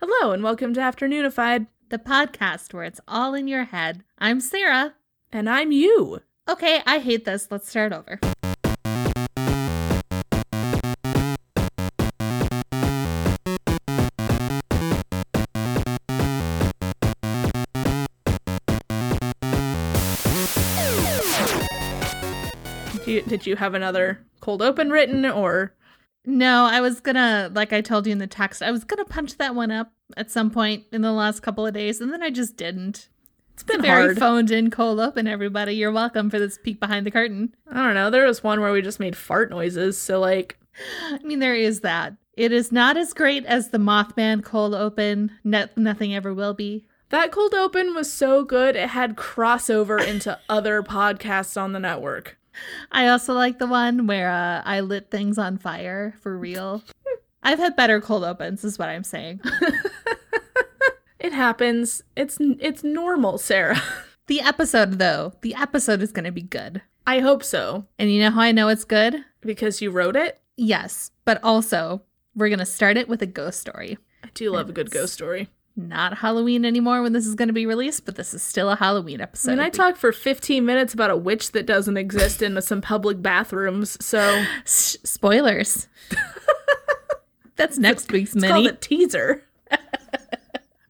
Hello and welcome to Afternoonified. the podcast where it's all in your head. I'm Sarah. And I'm you. Okay, I hate this. Let's start over. You, did you have another cold open written or No, I was gonna, like I told you in the text, I was gonna punch that one up at some point in the last couple of days, and then I just didn't. it's been Very hard? phoned in cold open, everybody. You're welcome for this peek behind the curtain. I don't know. There was one where we just made fart noises, so like I mean, there is that. It is not as great as the Mothman cold open. No- nothing ever will be. that cold open was so good it had crossover into other podcasts on the network. I also like the one where uh, I lit things on fire for real. I've had better cold opens, is what I'm saying. It happens. It's it's normal, Sarah. The episode, though, the episode is going to be good. I hope so And you know how I know it's good? because you wrote it. Yes, but also, we're going to start it with a ghost story. I do love a good ghost story. Not Halloween anymore when this is going to be released, but this is still a Halloween I episode. mean, I talked for 15 minutes about a witch that doesn't exist in some public bathrooms, so S- spoilers. That's next week's It's mini. called a teaser.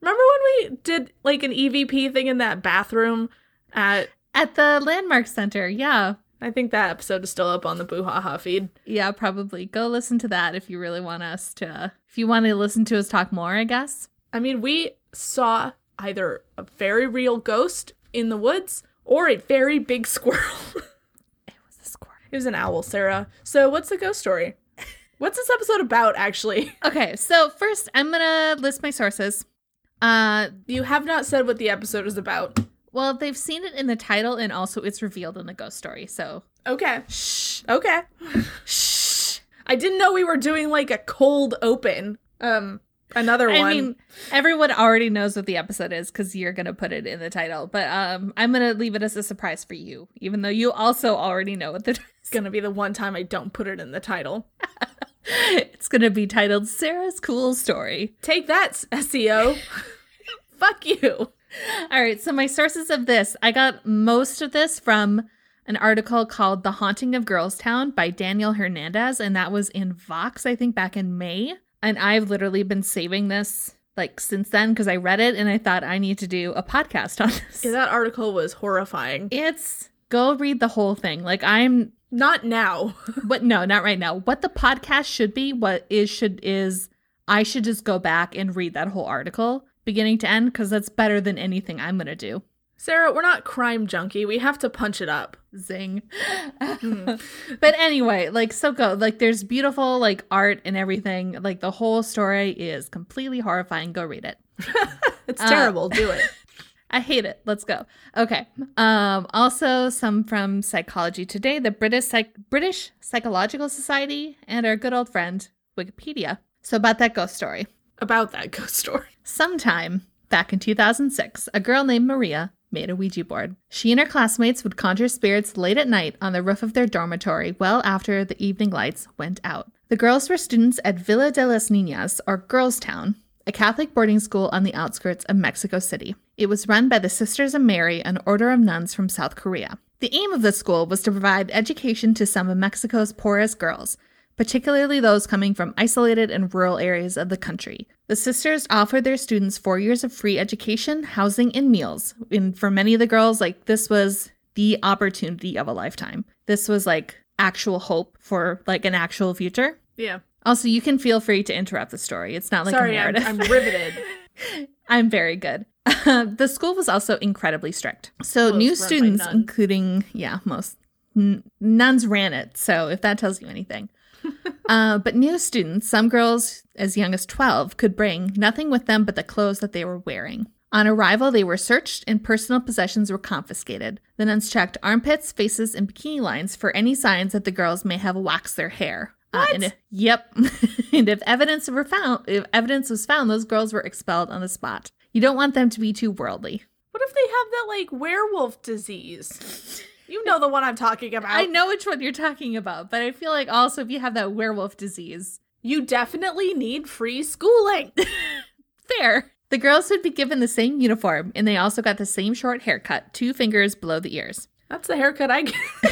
Remember when we did like an EVP thing in that bathroom at At the Landmark Center, yeah. I think that episode is still up on the Boo Ha Ha feed. Yeah, probably. Go listen to that if you really want us to. If you want to listen to us talk more, I guess. I mean, we saw either a very real ghost in the woods or a very big squirrel. It was a squirrel. it was an owl, Sarah. So, what's the ghost story? What's this episode about actually? Okay, so first I'm gonna list my sources. Uh, You have not said what the episode is about. well, they've seen it in the title, and also it's revealed in the ghost story. So Okay. shh, Okay. shh. I didn't know we were doing like a cold open. Um another I one. mean, everyone already knows what the episode is because you're gonna put it in the title. But um, I'm gonna leave it as a surprise for you, even though you also already know what the. It's gonna be the one time I don't put it in the title. it's gonna be titled Sarah's Cool Story. Take that, SEO. Fuck you. All right, so my sources of this, I got most of this from an article called The Haunting of Girlstown by Daniel Hernandez, and that was in Vox, I think, back in May. And I've literally been saving this like since then because I read it and I thought I need to do a podcast on this. Yeah, that article was horrifying. It's go read the whole thing. Like I'm Not now. what no, not right now. What the podcast should be, what is should is I should just go back and read that whole article beginning to end because that's better than anything I'm gonna do. Sarah, we're not crime junkie. We have to punch it up. Zing. but anyway, like so go. Like there's beautiful like art and everything. Like the whole story is completely horrifying. Go read it. It's Uh, terrible. Do it. I hate it. Let's go. Okay. Um also some from Psychology Today, the British Psych- British Psychological Society and our good old friend Wikipedia. So about that ghost story. About that ghost story. Sometime back in 2006, a girl named Maria made a Ouija board. She and her classmates would conjure spirits late at night on the roof of their dormitory well after the evening lights went out. The girls were students at Villa de las Niñas, or Girls Town, a Catholic boarding school on the outskirts of Mexico City. It was run by the Sisters of Mary, an order of nuns from South Korea. The aim of the school was to provide education to some of Mexico's poorest girls, particularly those coming from isolated and rural areas of the country. The sisters offered their students four years of free education, housing, and meals. And for many of the girls, like this was the opportunity of a lifetime. This was like actual hope for like an actual future. Yeah. Also, you can feel free to interrupt the story. It's not like Sorry, a I'm, narrative. I'm riveted. I'm very good. Uh, the school was also incredibly strict. So new it's run by students, including yeah, most n- nuns ran it. So if that tells you anything, uh, but new students, some girls as young as twelve, could bring nothing with them but the clothes that they were wearing. On arrival, they were searched and personal possessions were confiscated. The nuns checked armpits, faces, and bikini lines for any signs that the girls may have waxed their hair. Uh, and if, yep. and if evidence were found, if evidence was found, those girls were expelled on the spot. You don't want them to be too worldly. What if they have that like werewolf disease? You know the one I'm talking about. I know which one you're talking about, but I feel like also if you have that werewolf disease, You definitely need free schooling. Fair. The girls would be given the same uniform, and they also got the same short haircut, two fingers below the ears. That's the haircut I get.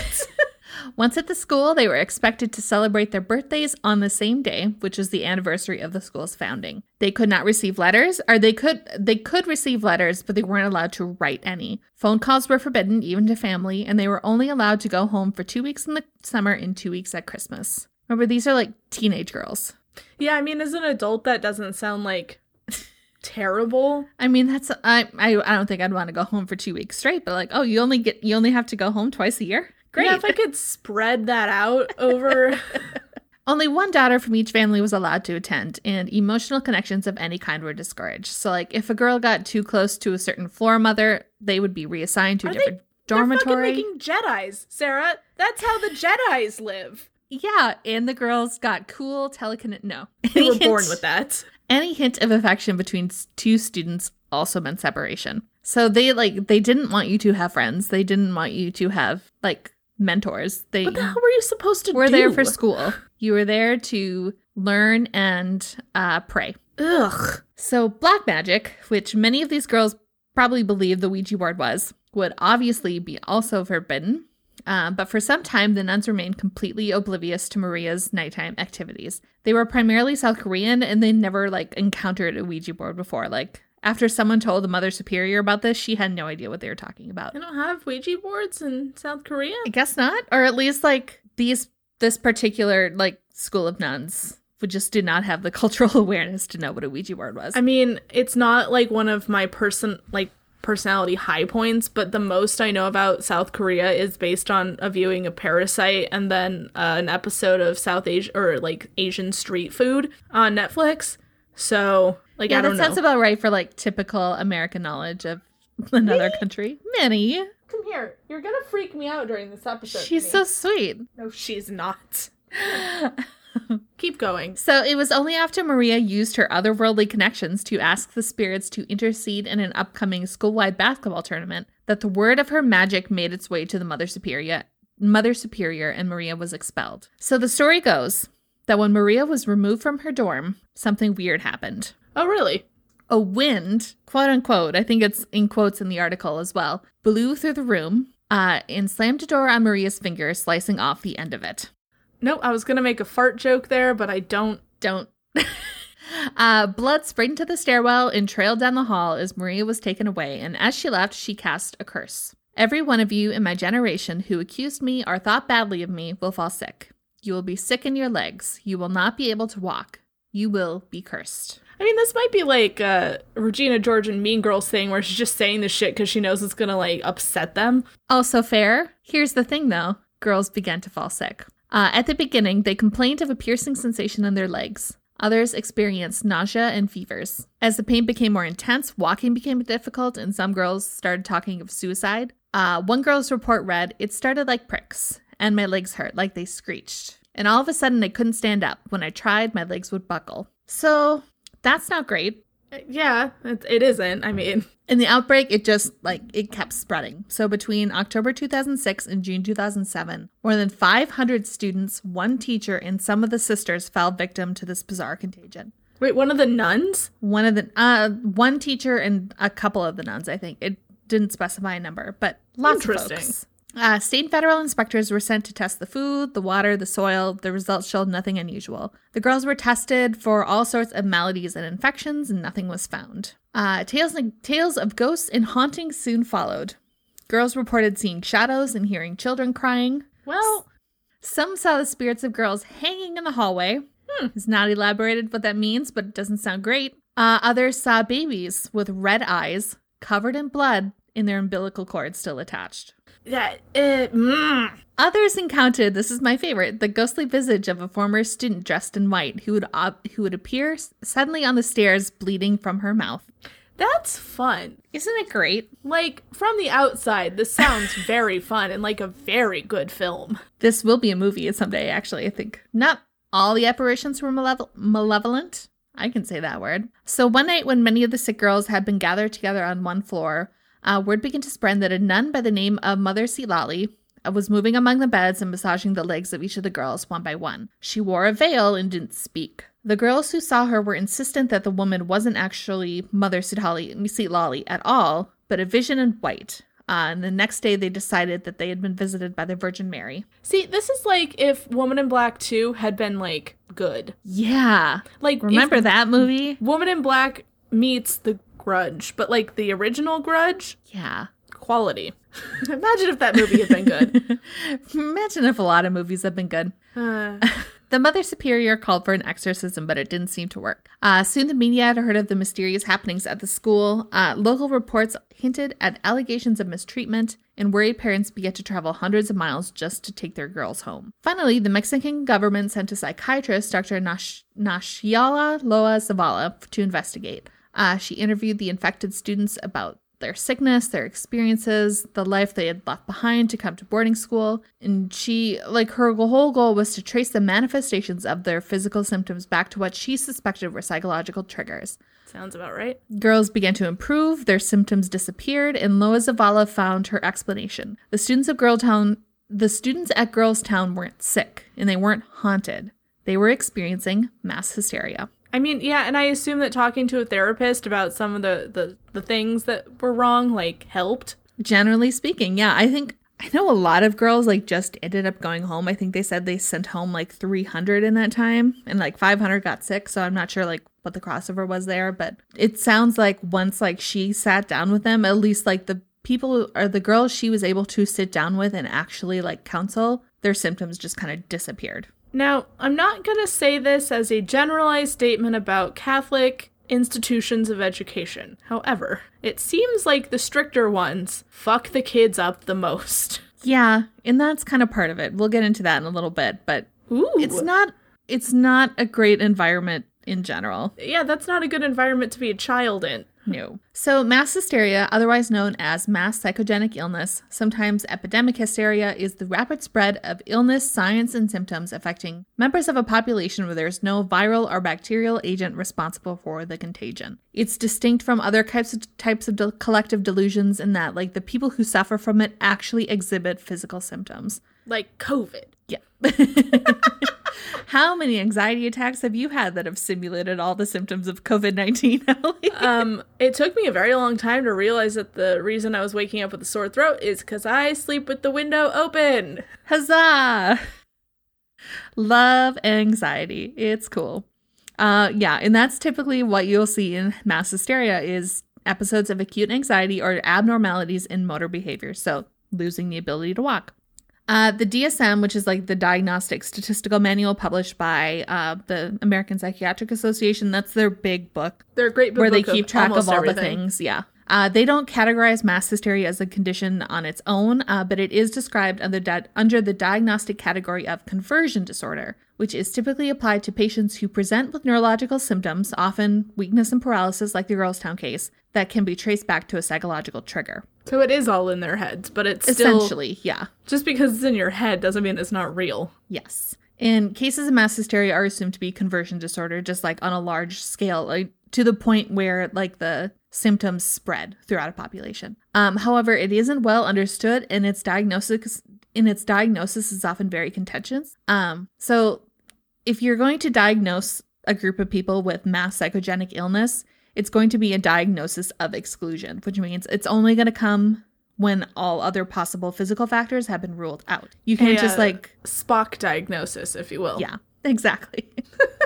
Once at the school, they were expected to celebrate their birthdays on the same day, which is the anniversary of the school's founding. They could not receive letters, or they could they could receive letters, but they weren't allowed to write any. Phone calls were forbidden even to family, and they were only allowed to go home for 2 weeks in the summer and 2 weeks at Christmas. Remember these are like teenage girls. yeah, I mean, as an adult, that doesn't sound like terrible. I mean, that's I I, I don't think I'd want to go home for 2 weeks straight, but like, oh, you only get you only have to go home twice a year? Great. Yeah, if I could spread that out over. Only one daughter from each family was allowed to attend, and emotional connections of any kind were discouraged. So, like, if a girl got too close to a certain floor mother, they would be reassigned to a Are they- different They're fucking making Jedi's, Sarah. That's how the Jedi's live. Yeah, and the girls got cool telekinet. No, They were born with that. Any hint of affection between two students also meant separation. So they like they didn't want you to have friends. They didn't want you to have like mentors. They What the hell were you supposed to were do? there for school. You were there to learn and uh, pray. Ugh. So, black magic, which many of these girls probably believe the Ouija board was, would obviously be also forbidden. Uh, but for some time, the nuns remained completely oblivious to Maria's nighttime activities. They were primarily South Korean and they never like encountered a Ouija board before. Like after someone told the Mother Superior about this, she had no idea what they were talking about. They don't have Ouija boards in South Korea? I guess not, or at least like these this particular like school of nuns would just did not have the cultural awareness to know what a Ouija board was. I mean, it's not like one of my person like personality high points, but the most I know about South Korea is based on a viewing of Parasite and then uh, an episode of South Asia or like Asian street food on Netflix. So, like, yeah, I that sounds know. about right for like typical American knowledge of another country. Minnie, Come here. You're gonna freak me out during this episode. she's so sweet. No, she's not. Keep going. So it was only after Maria used her otherworldly connections to ask the spirits to intercede in an upcoming school-wide basketball tournament that the word of her magic made its way to the Mother Superior. Mother Superior and Maria was expelled. So the story goes that when Maria was removed from her dorm, something weird happened. Oh, really? A wind, quote unquote, I think it's in quotes in the article as well, blew through the room uh, and slammed a door on Maria's finger, slicing off the end of it. Nope, I was gonna make a fart joke there, but I don't. Don't. uh, blood sprayed into the stairwell and trailed down the hall as Maria was taken away, and as she left, she cast a curse. Every one of you in my generation who accused me or thought badly of me will fall sick. You will be sick in your legs. You will not be able to walk. You will be cursed. I mean, this might be like uh, Regina George and Mean Girls thing where she's just saying this shit because she knows it's gonna like upset them. Also fair. Here's the thing though girls began to fall sick. Uh, at the beginning, they complained of a piercing sensation in their legs. Others experienced nausea and fevers. As the pain became more intense, walking became difficult, and some girls started talking of suicide. Uh, one girl's report read, It started like pricks, and my legs hurt, like they screeched. And all of a sudden, I couldn't stand up. When I tried, my legs would buckle. So, that's not great. Uh, Yeah, it, it isn't. I mean, In the outbreak, it just like it kept spreading. So between October 2006 and June 2007, more than 500 students, one teacher, and some of the sisters fell victim to this bizarre contagion. wait, one of the nuns? One of the uh one teacher and a couple of the nuns, I think. It didn't specify a number, but lots of Interesting. folks. Uh, state and federal inspectors were sent to test the food, the water, the soil. The results showed nothing unusual. The girls were tested for all sorts of maladies and infections, and nothing was found. Uh, tales, tales of ghosts and hauntings soon followed. Girls reported seeing shadows and hearing children crying. Well, Some saw the spirits of girls hanging in the hallway. Hmm. It's not elaborated what that means, but it doesn't sound great. Uh, others saw babies with red eyes, covered in blood, in their umbilical cord still attached. That it. Mm. Others encountered, this is my favorite, the ghostly visage of a former student dressed in white who would op- who would appear suddenly on the stairs bleeding from her mouth. That's fun. Isn't it great? Like from the outside, this sounds very fun and like a very good film. This will be a movie someday, actually, I think. Not all the apparitions were malevo- malevolent. I can say that word. So, one night when many of the sick girls had been gathered together on one floor, uh, word began to spread that a nun by the name of Mother Silali uh, was moving among the beds and massaging the legs of each of the girls one by one. She wore a veil and didn't speak. The girls who saw her were insistent that the woman wasn't actually Mother Sitlali, Sitlali at all, but a vision in white. Uh, and the next day, they decided that they had been visited by the Virgin Mary. See, this is like if Woman in Black 2 had been like good. Yeah. Like Remember that movie? Woman in Black meets The Grudge, but like the original Grudge, Yeah. quality. Imagine if that movie had been good. Imagine if a lot of movies have been good. Uh, The Mother Superior called for an exorcism, but it didn't seem to work. Uh, soon the media had heard of the mysterious happenings at the school. Uh, local reports hinted at allegations of mistreatment, and worried parents began to travel hundreds of miles just to take their girls home. Finally, the Mexican government sent a psychiatrist, Dr. Nash- Nashiala Loa Zavala, to investigate. Uh, she interviewed the infected students about their sickness, their experiences, the life they had left behind to come to boarding school. And she, like, her whole goal was to trace the manifestations of their physical symptoms back to what she suspected were psychological triggers. sounds about right. Girls began to improve, their symptoms disappeared, and Loa Zavala found her explanation. The students of Girltown, the students at Girls Town weren't sick, and they weren't haunted. They were experiencing mass hysteria. I mean, yeah, and I assume that talking to a therapist about some of the, the, the things that were wrong, like, helped. generally speaking yeah. I think i know a lot of girls like just ended up going home. I think they said they sent home like 300 in that time and like 500 got sick so i'm not sure like what the crossover was there but it sounds like once like she sat down with them at least like the people or the girls she was able to sit down with and actually like counsel their symptoms just kind of disappeared Now, I'm not going to say this as a generalized statement about Catholic institutions of education. However, it seems like the stricter ones fuck the kids up the most. yeah and that's kind of part of it we'll get into that in a little bit but Ooh. it's not it's not a great environment in general Yeah, that's not a good environment to be a child in. No. So, mass hysteria, otherwise known as mass psychogenic illness, sometimes epidemic hysteria, is the rapid spread of illness, signs, and symptoms affecting members of a population where there is no viral or bacterial agent responsible for the contagion. It's distinct from other types of, types of de- collective delusions in that, like, the people who suffer from it actually exhibit physical symptoms. Like COVID. Yeah. How many anxiety attacks have you had that have simulated all the symptoms of COVID 19, Ellie? Um, it took me a very long time to realize that the reason I was waking up with a sore throat is because I sleep with the window open. Huzzah! Love anxiety. It's cool. Uh yeah, and that's typically what you'll see in mass hysteria is episodes of acute anxiety or abnormalities in motor behavior. So losing the ability to walk. Uh, the DSM, which is like the Diagnostic Statistical Manual published by uh, the American Psychiatric Association, that's their big book They're a great where they book of keep track of all everything. the things. Yeah. Uh, they don't categorize mass hysteria as a condition on its own, uh, but it is described under, di- under the diagnostic category of conversion disorder, which is typically applied to patients who present with neurological symptoms, often weakness and paralysis, like the Girlstown case, that can be traced back to a psychological trigger. So it is all in their heads, but it's still Essentially, yeah. just because it's in your head doesn't mean it's not real. Yes. And cases of mass hysteria are assumed to be conversion disorder, just like on a large scale, like to the point where like the symptoms spread throughout a population. Um, however, it isn't well understood, and its diagnosis in its diagnosis is often very contentious. Um, so if you're going to diagnose a group of people with mass psychogenic illness, it's going to be a diagnosis of exclusion, which means it's only going to come when all other possible physical factors have been ruled out. You can't A, just uh, like Spock diagnosis, if you will. yeah, exactly.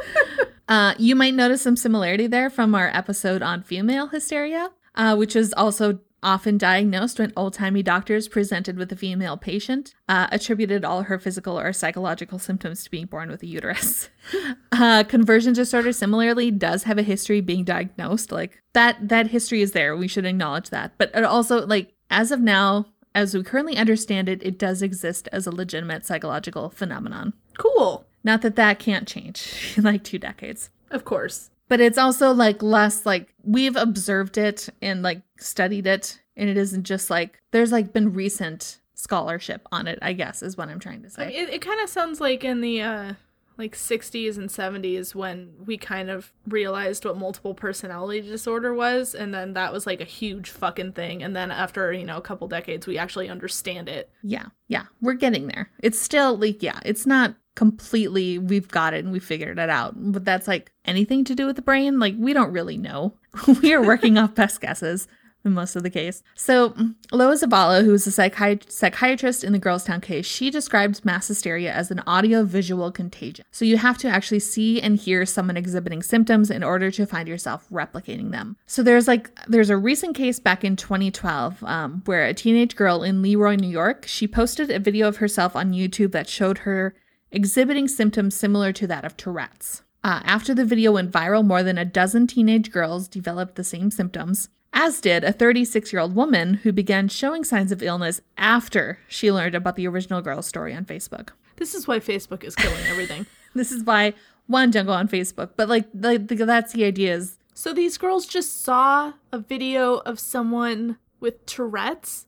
uh, you might notice some similarity there from our episode on female hysteria, uh, which is also often diagnosed when old timey doctors presented with a female patient uh, attributed all her physical or psychological symptoms to being born with a uterus. uh, conversion disorder similarly does have a history being diagnosed. Like that, that history is there. We should acknowledge that. But it also, like as of now, as we currently understand it, it does exist as a legitimate psychological phenomenon. Cool. Not that that can't change in like two decades. Of course. But it's also like less like we've observed it and like studied it. And it isn't just like there's like been recent scholarship on it, I guess, is what I'm trying to say. it, it kind of sounds like in the uh like 60s and 70s when we kind of realized what multiple personality disorder was and then that was like a huge fucking thing and then after you know a couple decades we actually understand it Yeah, yeah, we're getting there. It's still like, yeah, it's not completely, we've got it and we figured it out. But that's like anything to do with the brain. Like, we don't really know. we are working off best guesses in most of the case. So, Loa Zavala, who is a psychi- psychiatrist in the Girlstown case, she describes mass hysteria as an audio visual contagion. So, you have to actually see and hear someone exhibiting symptoms in order to find yourself replicating them. So, there's like, there's a recent case back in 2012 um, where a teenage girl in Le Roy, New York, she posted a video of herself on YouTube that showed her exhibiting symptoms similar to that of Tourette's. Uh, after the video went viral, more than a dozen teenage girls developed the same symptoms, as did a 36 year old woman who began showing signs of illness after she learned about the original girl's story on Facebook. this is why facebook is killing everything This is why one don't on Facebook, but like, like that's the idea is so these girls just saw a video of someone with tourette's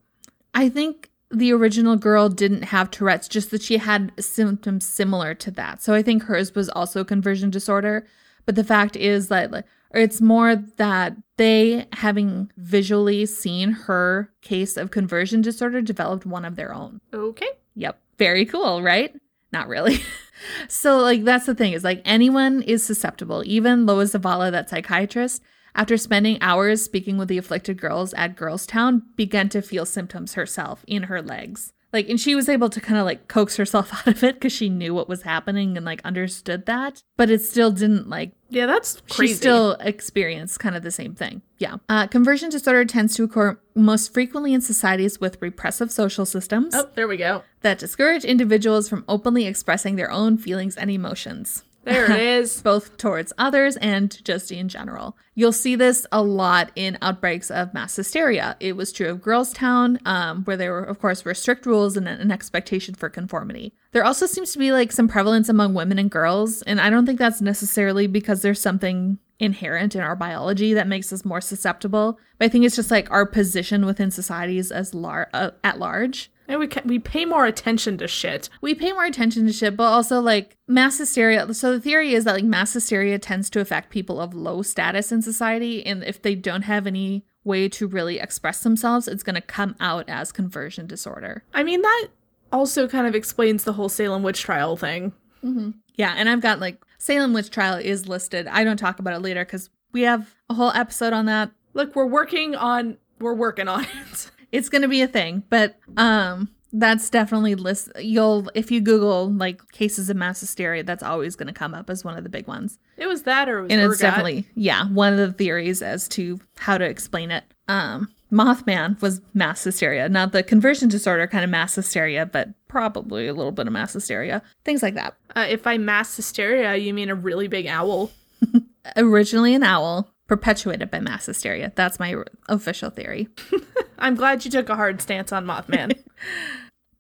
I think the original girl didn't have Tourette's, just that she had symptoms similar to that. So I think hers was also conversion disorder. But the fact is that like, it's more that they, having visually seen her case of conversion disorder, developed one of their own. okay Yep. Very cool, right? Not really. so, like, that's the thing is like anyone is susceptible. Even Lois Zavala, that psychiatrist, after spending hours speaking with the afflicted girls at Girlstown, began to feel symptoms herself in her legs. Like, and she was able to kind of like coax herself out of it because she knew what was happening and like understood that. But it still didn't like yeah that's crazy she still experienced kind of the same thing. Yeah. Uh, conversion disorder tends to occur most frequently in societies with repressive social systems oh there we go that discourage individuals from openly expressing their own feelings and emotions, there it is both towards others and just in general. You'll see this a lot in outbreaks of mass hysteria. It was true of Girlstown, um, where there were, of course, were strict rules and an expectation for conformity. There also seems to be like some prevalence among women and girls, and I don't think that's necessarily because there's something inherent in our biology that makes us more susceptible. But I think it's just like our position within societies as lar- uh, at large. And we ca- we pay more attention to shit we pay more attention to shit, but also like mass hysteria. So the theory is that like mass hysteria tends to affect people of low status in society, and if they don't have any way to really express themselves, it's going to come out as conversion disorder. i mean that also kind of explains the whole salem witch trial thing mm-hmm. Yeah, and I've got like Salem witch trial is listed. I don't talk about it later because we have a whole episode on that. look we're working on we're working on it It's going to be a thing, but um that's definitely list you'll if you google like cases of mass hysteria that's always going to come up as one of the big ones. It was that or it was and it's ergot. definitely yeah one of the theories as to how to explain it. Um mothman was mass hysteria not the conversion disorder kind of mass hysteria but probably a little bit of mass hysteria things like that. Uh, if by mass hysteria you mean a really big owl? Originally an owl perpetuated by mass hysteria. That's my official theory. I'm glad you took a hard stance on mothman.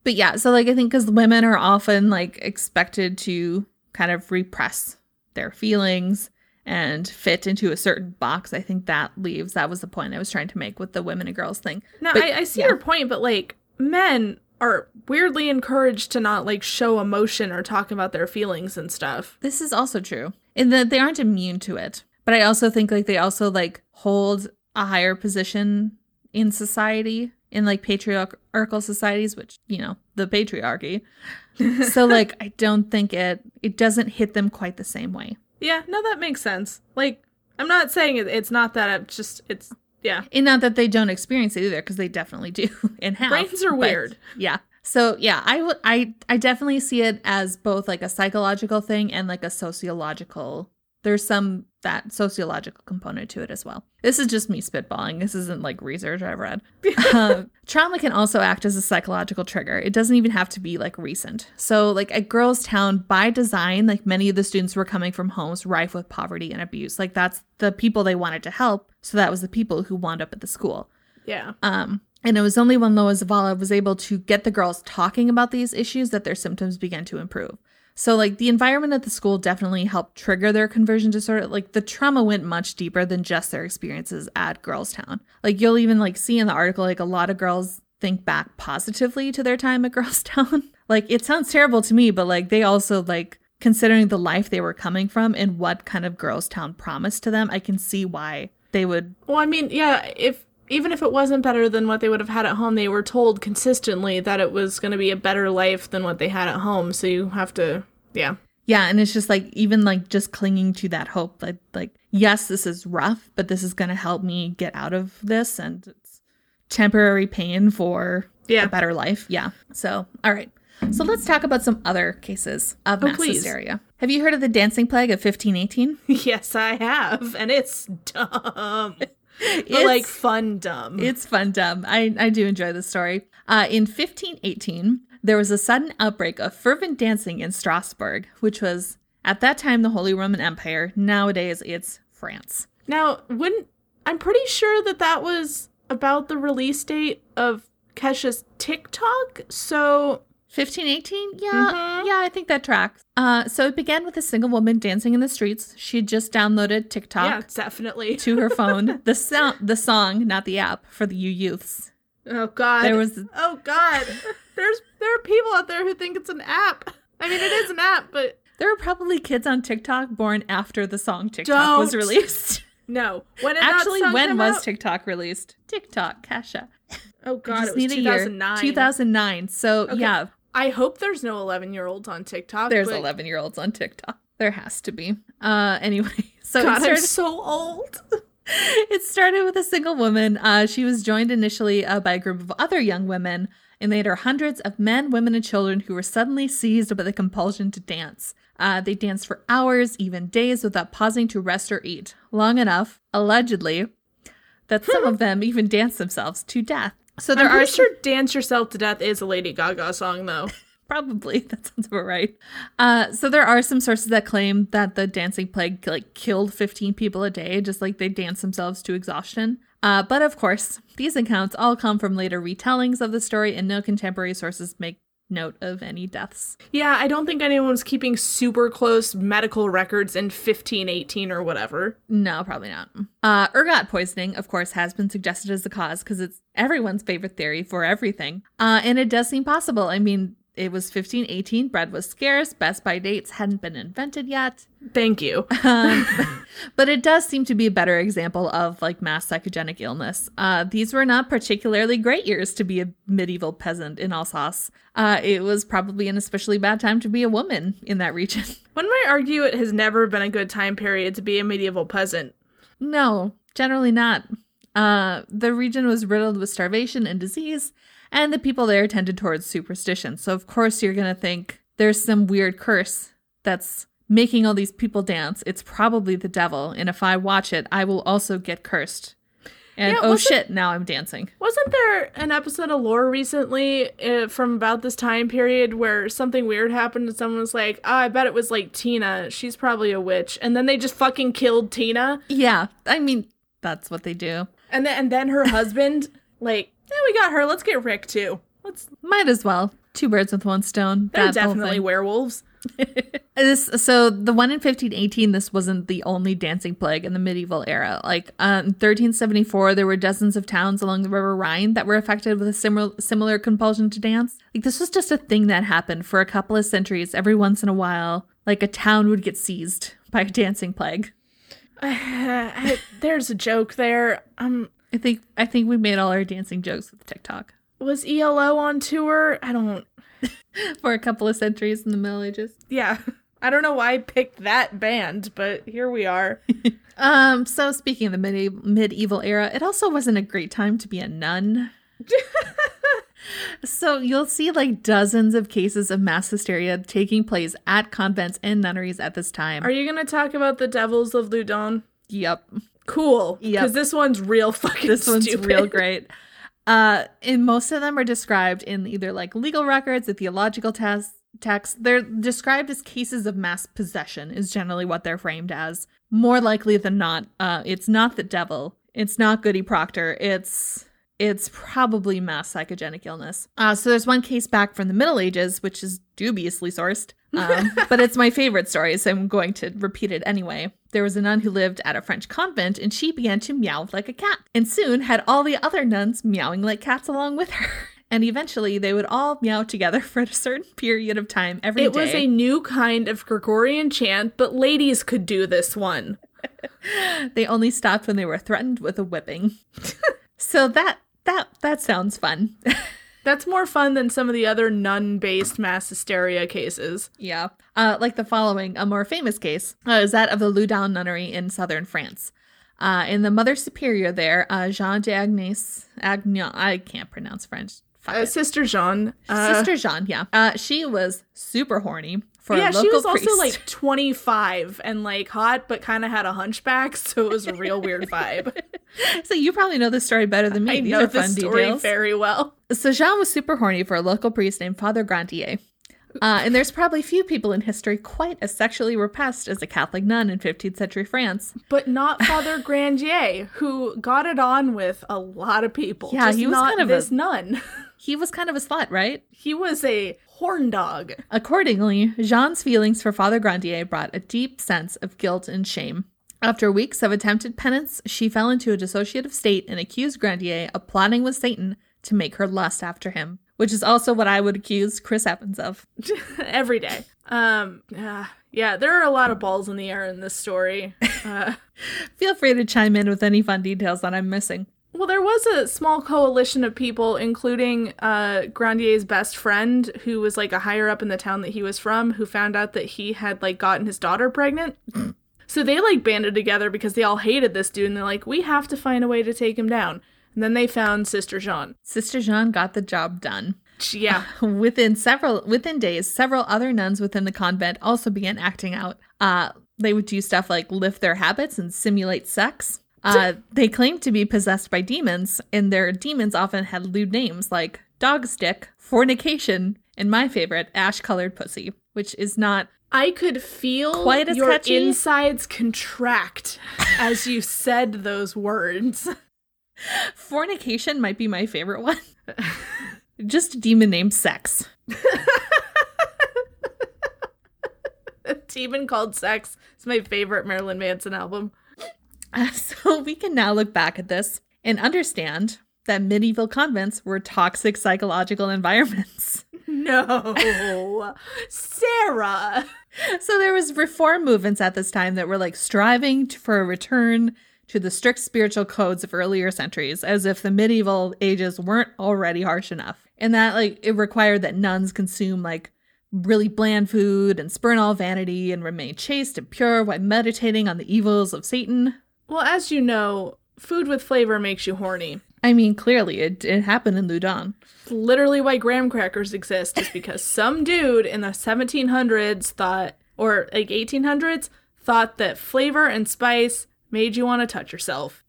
But yeah so like i think because women are often like expected to kind of repress their feelings and fit into a certain box i think that leaves that was the point i was trying to make with the women and girls thing. Now But- I, I see yeah. your point but like men are weirdly encouraged to not like show emotion or talk about their feelings and stuff. This is also true in that they aren't immune to it. But I also think like they also like hold a higher position in society in like patriarchal societies, which you know the patriarchy. so like I don't think it it doesn't hit them quite the same way. yeah no that makes sense like i'm not saying it, it's not that it's just it's yeah And not that they don't experience it either, because they definitely do and have. Brains are weird. Yeah. So yeah, I would I I definitely see it as both like a psychological thing and like a sociological. There's some that sociological component to it as well. This is just me spitballing. This isn't like research I've read. um, trauma can also act as a psychological trigger. It doesn't even have to be like recent. So like at Girls Town, by design, like many of the students were coming from homes rife with poverty and abuse. Like that's the people they wanted to help. So that was the people who wound up at the school. yeah Um, and it was only when Loa Zavala was able to get the girls talking about these issues that their symptoms began to improve. So, like, the environment at the school definitely helped trigger their conversion disorder. Like, the trauma went much deeper than just their experiences at Girlstown. Like, you'll even, like, see in the article, like, a lot of girls think back positively to their time at Girlstown. like, it sounds terrible to me, but, like, they also, like, considering the life they were coming from and what kind of girls town promised to them, I can see why they would Well, I mean, yeah, if even if it wasn't better than what they would have had at home, they were told consistently that it was going to be a better life than what they had at home. So you have to, yeah. Yeah, and it's just like even like just clinging to that hope that like yes, this is rough, but this is going to help me get out of this and it's temporary pain for Yeah. a better life. Yeah. So, all right. So let's talk about some other cases of Oh, mass please. hysteria. Have you heard of the dancing plague of 1518? yes, I have, and it's dumb, but It's- like fun dumb. It's fun dumb. I, I do enjoy the story. Uh, in 1518, there was a sudden outbreak of fervent dancing in Strasbourg, which was at that time the Holy Roman Empire. Nowadays, it's France. now, wouldn't I'm pretty sure that that was about the release date of Kesha's TikTok. So 1518? Yeah, Mhm. yeah, I think that tracks. Uh, so it began with a single woman dancing in the streets. She had just downloaded TikTok yeah, definitely. to her phone. the sound, the song, not the app, for the you youths. Oh God. There was Oh God. There's there are people out there who think it's an app. I mean, it is an app, but there were probably kids on TikTok born after the song TikTok was Don't. released. no. When Actually, when was out? TikTok released? TikTok, Kesha. Oh I God, just it was need a year. 2009. 2009. So Okay. yeah, I hope there's no 11 year olds on TikTok. there's but 11 year olds on TikTok. There has to be. Uh, anyway, so it God, I'm started, so old. it started with a single woman. Uh, she was joined initially uh, by a group of other young women, and later hundreds of men, women, and children who were suddenly seized by the compulsion to dance. Uh, they danced for hours, even days, without pausing to rest or eat. Long enough, allegedly, that some of them even danced themselves to death. So there I'm are sure "Dance Yourself to Death" is a Lady Gaga song, though. Probably that sounds about right. Uh, so there are some sources that claim that the dancing plague like killed 15 people a day, just like they dance themselves to exhaustion. Uh, but of course, these accounts all come from later retellings of the story, and no contemporary sources make note of any deaths. Yeah, I don't think anyone was keeping super close medical records in 1518 or whatever. No, probably not. Uh, ergot poisoning, of course, has been suggested as the cause because it's everyone's favorite theory for everything. Uh, and it does seem possible. I mean, it was 1518, bread was scarce, Best By dates hadn't been invented yet. Thank you. Um, but it does seem to be a better example of like mass psychogenic illness. Uh, these were not particularly great years to be a medieval peasant in Alsace. Uh, it was probably an especially bad time to be a woman in that region. One might argue it has never been a good time period to be a medieval peasant. no, generally not. Uh, the region was riddled with starvation and disease, and the people there tended towards superstition. So, of course, you're going to think there's some weird curse that's making all these people dance. It's probably the devil, and if I watch it, I will also get cursed. And Yeah, oh shit, now I'm dancing. Wasn't there an episode of Lore recently uh, from about this time period where something weird happened and someone was like, oh, I bet it was like Tina. She's probably a witch. And then they just fucking killed Tina. Yeah, I mean, that's what they do. And then, and then her husband, like, yeah, we got her. Let's get Rick too. Let's. Might as well. Two birds with one stone. They're That whole definitely thing. werewolves. This so the one in 1518 this wasn't the only dancing plague in the medieval era. Like uh, in 1374 there were dozens of towns along the river Rhine that were affected with a similar similar compulsion to dance. Like this was just a thing that happened for a couple of centuries every once in a while. Like a town would get seized by a dancing plague. I- There's a joke there. Um, I think I think we made all our dancing jokes with TikTok was ELO on tour? I don't. for a couple of centuries in the Middle Ages. Yeah. I don't know why I picked that band, but here we are. Um, so speaking of the medi- medieval era, it also wasn't a great time to be a nun. so you'll see like dozens of cases of mass hysteria taking place at convents and nunneries at this time. Are you going to talk about the Devils of Loudun? Yep. Cool. Yep. Because this one's real fucking This one's stupid. real great. Uh, and most of them are described in either like legal records, or theological tests, texts. They're described as cases of mass possession. Is generally what they're framed as. More likely than not, uh, it's not the devil. It's not Goody Proctor. It's it's probably mass psychogenic illness. Uh, so there's one case back from the Middle Ages, which is dubiously sourced, um, but it's my favorite story, so I'm going to repeat it anyway. There was a nun who lived at a French convent, and she began to meow like a cat, and soon had all the other nuns meowing like cats along with her. and eventually they would all meow together for a certain period of time every day. It was a new kind of Gregorian chant, but ladies could do this one. they only stopped when they were threatened with a whipping. so that that that sounds fun. That's more fun than some of the other nun based mass hysteria cases. Yeah. Uh, like the following, a more famous case uh, is that of the Loudun nunnery in southern France. Uh, in the Mother Superior there, uh, Jean d'Agnes, Agnon, I can't pronounce French. Uh. Sister Jean. Uh, Sister Jean, yeah. Uh, she was super horny for yeah, she was priest. also like 25 and like hot, but kind of had a hunchback, so it was a real weird vibe. so you probably know this story better than me. I These know are this fun story details. very well. So Jean was super horny for a local priest named Father Grandier. Uh, and there's probably few people in history quite as sexually repressed as a Catholic nun in 15th century France. But not Father Grandier, who got it on with a lot of people. Yeah, just he was kind of a- this nun. He was kind of a slut, right? he was a horn dog. Accordingly, Jean's feelings for Father Grandier brought a deep sense of guilt and shame. After weeks of attempted penance, she fell into a dissociative state and accused Grandier of plotting with Satan to make her lust after him, which is also what I would accuse Chris Evans of. every day. Um, yeah, yeah, there are a lot of balls in the air in this story. Uh, Feel free to chime in with any fun details that I'm missing. well, there was a small coalition of people, including uh, Grandier's best friend, who was like a higher up in the town that he was from, who found out that he had like gotten his daughter pregnant. so they like banded together because they all hated this dude, and they're like, we have to find a way to take him down. And then they found Sister Jean. Sister Jean got the job done. Yeah, Within several within days, several other nuns within the convent also began acting out. Uh, they would do stuff like lift their habits and simulate sex. Uh, they claimed to be possessed by demons, and their demons often had lewd names like dog stick, fornication, and my favorite, ash colored pussy, which is not I could feel Quite as your catchy? insides contract as you said those words. fornication might be my favorite one. Just a demon named sex. A demon called sex is my favorite Marilyn Manson album. Uh, so we can now look back at this and understand that medieval convents were toxic psychological environments. No, Sarah. So there was reform movements at this time that were like striving for a return to the strict spiritual codes of earlier centuries, as if the medieval ages weren't already harsh enough. And that like it required that nuns consume like really bland food and spurn all vanity and remain chaste and pure while meditating on the evils of Satan. Well, as you know, food with flavor makes you horny. I mean, clearly it, it happened in. It's literally why graham crackers exist, is because some dude in the 1700s thought, or like 1800s, thought that flavor and spice made you want to touch yourself.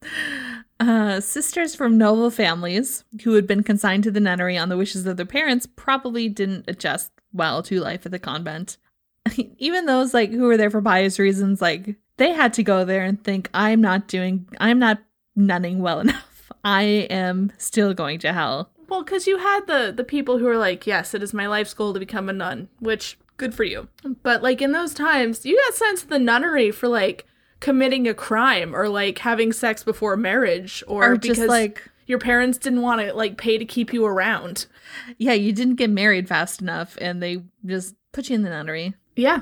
Uh, sisters from noble families who had been consigned to the nunnery on the wishes of their parents probably didn't adjust well to life at the convent. Even those like who were there for pious reasons, like they had to go there and think, "I'm not doing, I'm not nunning well enough. I am still going to hell." Well, because you had the the people who were like, yes, it is my life's goal to become a nun, which good for you. But like in those times, you got sent to the nunnery for like committing a crime or like having sex before marriage or, Or because just like, your parents didn't want to like pay to keep you around. yeah, you didn't get married fast enough, and they just put you in the nunnery. Yeah.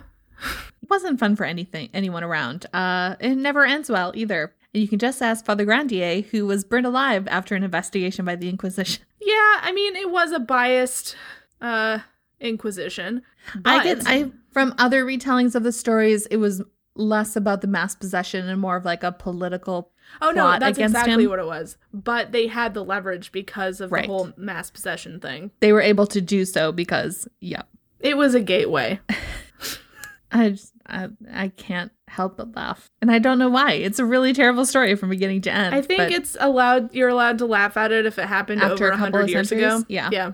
It wasn't fun for anything anyone around. Uh, it never ends well either. And you can just ask Father Grandier, who was burned alive after an investigation by the Inquisition. Yeah, I mean it was a biased uh inquisition. I get I from other retellings of the stories, it was less about the mass possession and more of like a political. Oh no, that's exactly him. what it was. But they had the leverage because of Right. the whole mass possession thing. They were able to do so because, yeah, It was a gateway. I just, I, I can't help but laugh, and I don't know why. It's a really terrible story from beginning to end. I think it's allowed you're allowed to laugh at it if it happened After over a a couple hundred of years ago. Yeah. Yeah.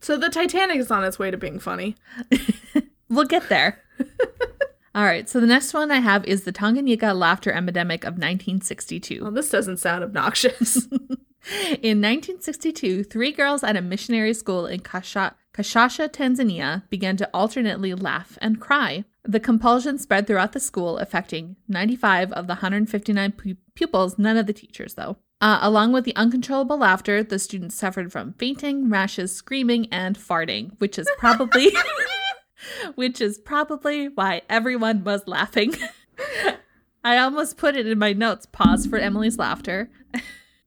so the Titanic is on its way to being funny. we'll get there. All right, so the next one I have is the Tanganyika laughter epidemic of 1962. Well, this doesn't sound obnoxious. In 1962, three girls at a missionary school in Kasha- Kashasha, Tanzania, began to alternately laugh and cry. The compulsion spread throughout the school, affecting 95 of the 159 pu- pupils, none of the teachers, though. Uh, along with the uncontrollable laughter, the students suffered from fainting, rashes, screaming, and farting, which is probably which is probably why everyone was laughing. I almost put it in my notes. Pause for Emily's laughter.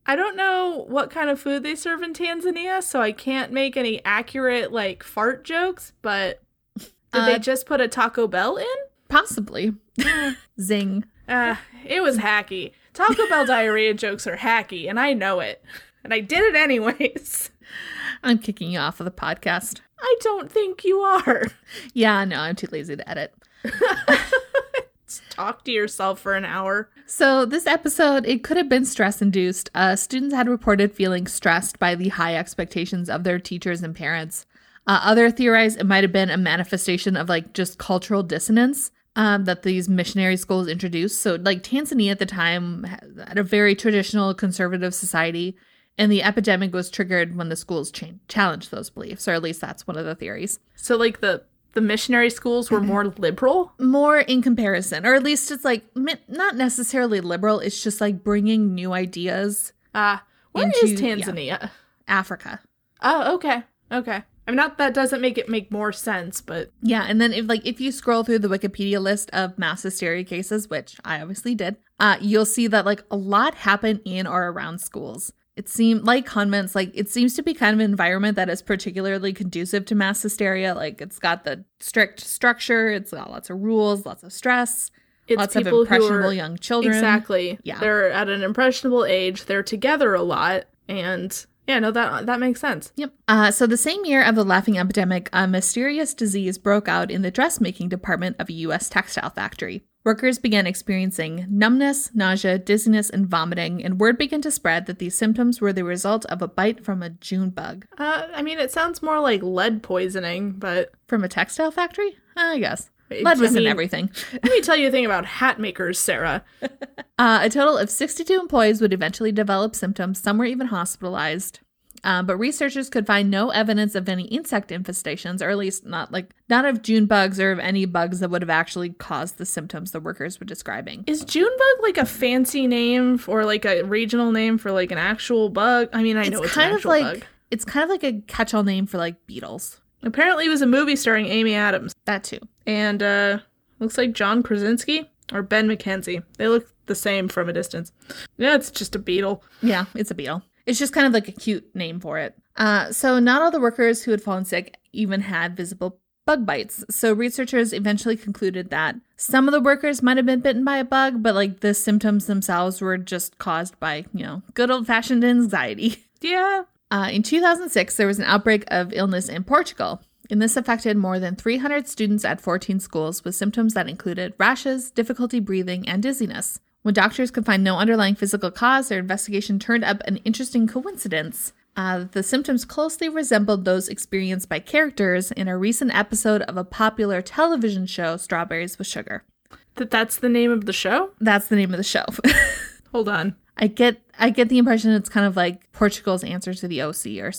I don't know what kind of food they serve in Tanzania, so I can't make any accurate like fart jokes, but did Uh, they just put a Taco Bell in? Possibly. Zing. Uh, it was hacky. Taco Bell diarrhea jokes are hacky, and I know it. And I did it anyways. I'm kicking you off of the podcast. I don't think you are. Yeah, no, I'm too lazy to edit. Talk to yourself for an hour. So, this episode, it could have been stress induced. Uh, students had reported feeling stressed by the high expectations of their teachers and parents. Uh, other theorized it might have been a manifestation of like just cultural dissonance um, that these missionary schools introduced. So, like Tanzania at the time had a very traditional conservative society, and the epidemic was triggered when the schools cha- challenged those beliefs, or at least that's one of the theories. So, like the the missionary schools were more liberal. more in comparison, or at least it's like mi- not necessarily liberal. It's just like bringing new ideas. Ah, where is Into- yeah. Tanzania? Africa, Oh, okay, okay. I mean, not that doesn't make it make more sense, but yeah. And then if like if you scroll through the Wikipedia list of mass hysteria cases, which I obviously did, uh, you'll see that like a lot happen in or around schools. It seemed like convents, like it seems to be kind of an environment that is particularly conducive to mass hysteria. Like it's got the strict structure, it's got lots of rules, lots of stress, it's lots of people who impressionable are young children. exactly. Yeah. they're at an impressionable age. They're together a lot, and yeah, no, that that makes sense. Yep. Uh, so the same year of the laughing epidemic, a mysterious disease broke out in the dressmaking department of a U.S. textile factory. Workers began experiencing numbness, nausea, dizziness, and vomiting, and word began to spread that these symptoms were the result of a bite from a June bug. Uh, I mean, it sounds more like lead poisoning, but From a textile factory? I guess. Lead was in everything. let me tell you a thing about hat makers, Sarah. Uh, a total of 62 employees would eventually develop symptoms. Some were even hospitalized. Um, but researchers could find no evidence of any insect infestations, or at least not like not of June bugs or of any bugs that would have actually caused the symptoms the workers were describing. Is June bug like a fancy name f- or like a regional name for like an actual bug? I mean, I know it's kind of like bug. it's kind of like a catch-all name for like beetles. Apparently, it was a movie starring Amy Adams That too. and uh looks like John Krasinski or Ben McKenzie. They look the same from a distance. Yeah, it's just a beetle. Yeah, it's a beetle. It's just kind of like a cute name for it. Uh, so, not all the workers who had fallen sick even had visible bug bites. So, researchers eventually concluded that some of the workers might have been bitten by a bug, but like the symptoms themselves were just caused by, you know, good old fashioned anxiety. Yeah. Uh, in 2006, there was an outbreak of illness in Portugal. And this affected more than 300 students at 14 schools with symptoms that included rashes, difficulty breathing, and dizziness. When doctors could find no underlying physical cause, their investigation turned up an interesting coincidence. Uh, the symptoms closely resembled those experienced by characters in a recent episode of a popular television show, Strawberries with Sugar. That that's the name of the show? That's the name of the show. Hold on. I get I get the impression it's kind of like Portugal's answer to the OC, or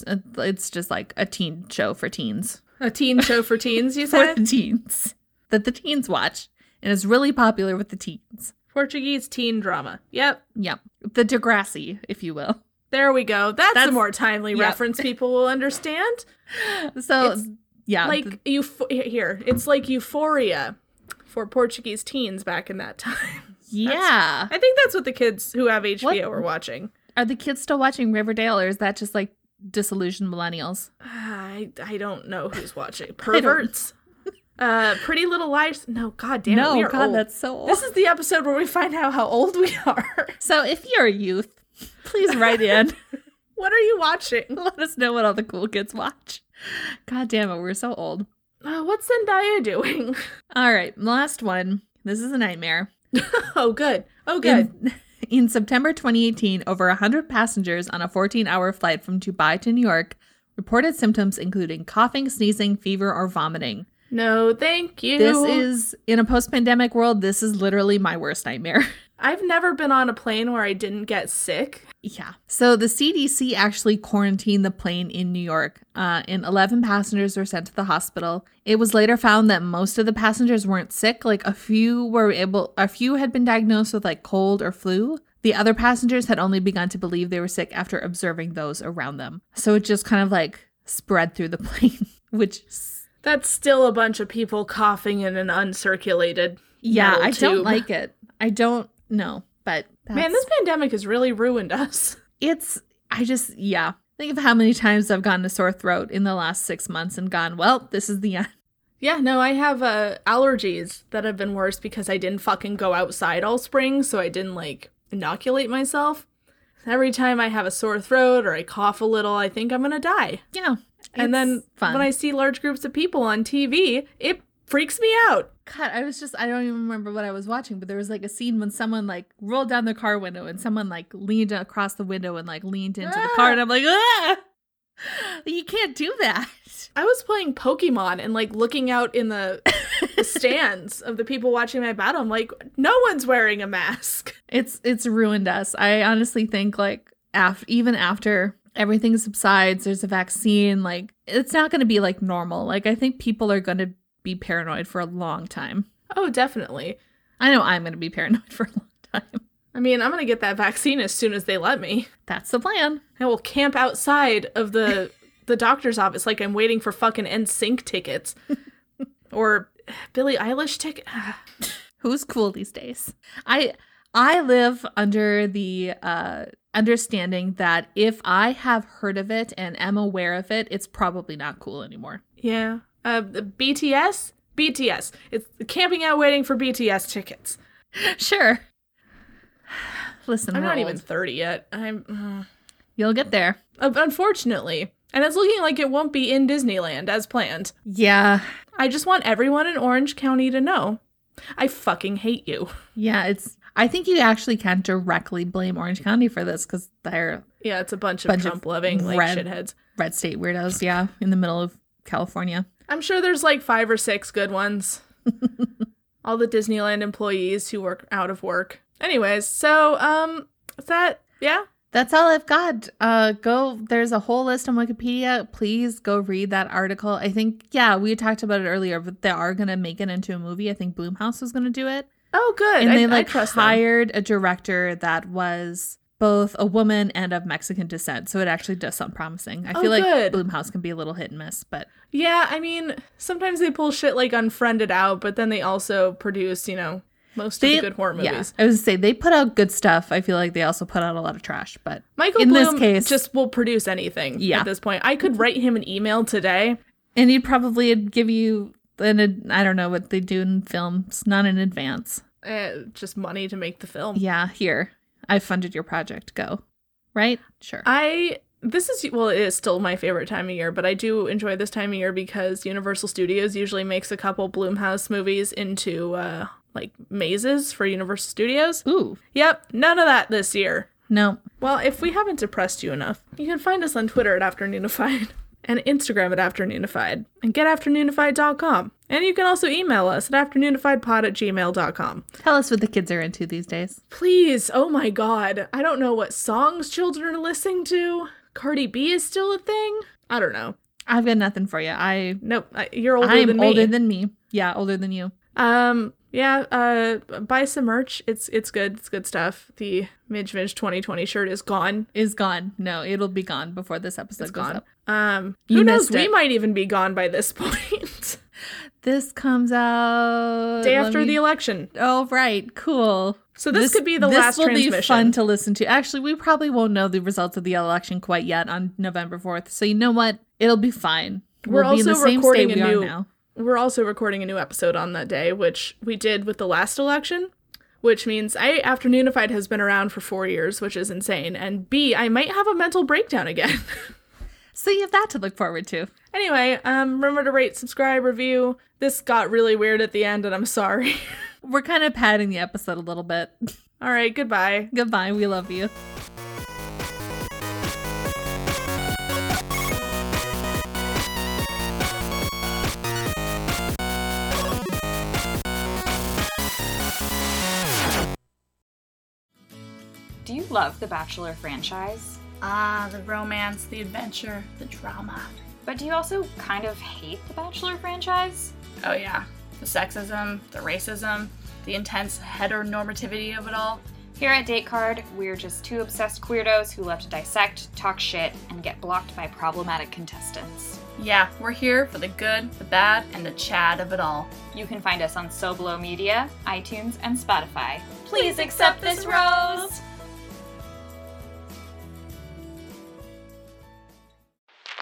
it's just like a teen show for teens. A teen show for teens, you said? for the teens that the teens watch and is really popular with the teens. Portuguese teen drama. Yep. Yep. The Degrassi, if you will. There we go. That's, a more timely yep. reference people will understand. So, It's yeah. like th- you here, it's like Euphoria for Portuguese teens back in that time. yeah. I think that's what the kids who have HBO What? were watching. Are the kids still watching Riverdale or is that just like disillusioned millennials? I I don't know who's watching. Perverts. Uh, Pretty Little Liars. No, god damn it, we are God, old. that's so old. This is the episode where we find out how old we are. so, if you're a youth, please write in. what are you watching? Let us know what all the cool kids watch. God damn it, we're so old. Uh, what's Zendaya doing? All right, last one. This is a nightmare. oh, good. Oh, good. In, in September 2018, over 100 passengers on a 14 hour flight from Dubai to New York reported symptoms including coughing, sneezing, fever, or vomiting. No, thank you. This is, in a post pandemic world, this is literally my worst nightmare. I've never been on a plane where I didn't get sick. yeah. So the CDC actually quarantined the plane in New York, uh, and 11 passengers were sent to the hospital. It was later found that most of the passengers weren't sick. Like a few were able, a few had been diagnosed with like cold or flu. The other passengers had only begun to believe they were sick after observing those around them. So it just kind of like spread through the plane, which That's still a bunch of people coughing in an uncirculated. yeah, I don't like it. I don't know, but that's, Man, this pandemic has really ruined us. it's I just yeah. Think of how many times I've gotten a sore throat in the last six months and gone, well, this is the end. Yeah, no, I have uh, allergies that have been worse because I didn't fucking go outside all spring, so I didn't like inoculate myself. Every time I have a sore throat or I cough a little, I think I'm gonna die. Yeah. And then fun. when I see large groups of people on TV, it freaks me out. God, I was just I don't even remember what I was watching, but there was like a scene when someone like rolled down the car window and someone like leaned across the window and like leaned into the car and I'm like, ah you can't do that. I was playing Pokemon and like looking out in the, the stands of the people watching my battle. I'm like, no one's wearing a mask. It's it's ruined us. I honestly think like after even after everything subsides, there's a vaccine, like it's not gonna be like normal. Like I think people are gonna be paranoid for a long time. Oh, definitely. I know I'm gonna be paranoid for a long time. I mean, I'm gonna get that vaccine as soon as they let me. That's the plan. I will camp outside of the the doctor's office like I'm waiting for fucking NSYNC tickets or Billie Eilish ticket. Who's cool these days? I I live under the uh understanding that if I have heard of it and am aware of it, it's probably not cool anymore. yeah. Uh, the BTS. BTS. It's camping out waiting for BTS tickets. Sure. Listen, I'm not old. even 30 yet. I'm. Uh, You'll get there. unfortunately, and it's looking like it won't be in Disneyland as planned. Yeah. I just want everyone in Orange County to know. I fucking hate you. Yeah, it's I think you actually can't directly blame Orange County for this because they're Yeah, it's a bunch of Bunch Trump loving like red- shitheads. red state weirdos, yeah, in the middle of California. I'm sure there's like five or six good ones. All the Disneyland employees who work out of work. Anyways, so um is that yeah? That's all I've got. Uh go there's a whole list on Wikipedia. Please go read that article. I think yeah, we talked about it earlier, but they are gonna make it into a movie. I think Blumhouse is gonna do it. Oh good. and I, they like trust them. hired a director that was both a woman and of Mexican descent. So it actually does sound promising. I Oh, feel like good. Blumhouse can be a little hit and miss, but Yeah, I mean, sometimes they pull shit like Unfriended out, but then they also produce, you know, most they of the good horror yeah, movies. I was gonna say they put out good stuff. I feel like they also put out a lot of trash, but Michael in this case- just will produce anything Yeah. at this point. I could write him an email today. and he'd probably give you an I don't know what they do in films, not in advance. Uh, just money to make the film. Yeah, here I funded your project. Go, right? Sure. I this is well, it is still my favorite time of year, but I do enjoy this time of year because Universal Studios usually makes a couple Blumhouse movies into uh like mazes for Universal Studios. Ooh, Yep, none of that this year. no, Well, if we haven't depressed you enough, you can find us on Twitter at Afternoonified and Instagram at Afternoonified and getafternoonified.com. And you can also email us at afternoonifiedpod at gmail.com. tell us what the kids are into these days. Please, oh my god, I don't know what songs children are listening to. Cardi B is still a thing? I don't know. I've got nothing for you. I Nope, you're older I'm than me. older than me. Yeah, older than you. um, yeah, uh, buy some merch. It's it's good. It's good stuff. The Midge Midge 2020 shirt is gone. Is gone. No, it'll be gone before this episode It's goes gone. up. Um, You who knows? We might even be gone by this point. This comes out Day after me- the election. Oh right, cool. So this could be the this last will be fun to listen to. Actually, we probably won't know the results of the election quite yet on November fourth. So you know what? It'll be fine. We're we'll also recording a new- now. We're also recording a new episode on that day, which we did with the last election, which means I Afternoonified has been around for four years, which is insane. And B, I might have a mental breakdown again. So you have that to look forward to. anyway, um, remember to rate, subscribe, review. This got really weird at the end, and I'm sorry. We're kind of padding the episode a little bit. All right, goodbye. Goodbye. We love you. Do you love the Bachelor franchise? Ah, the romance, the adventure, the drama. But do you also kind of hate the Bachelor franchise? Oh, yeah. The sexism, the racism, the intense heteronormativity of it all. Here at Date Card, we're just two obsessed queerdos who love to dissect, talk shit, and get blocked by problematic contestants. Yeah, we're here for the good, the bad, and the Chad of it all. You can find us on Soblo Media, iTunes, and Spotify. Please accept this rose!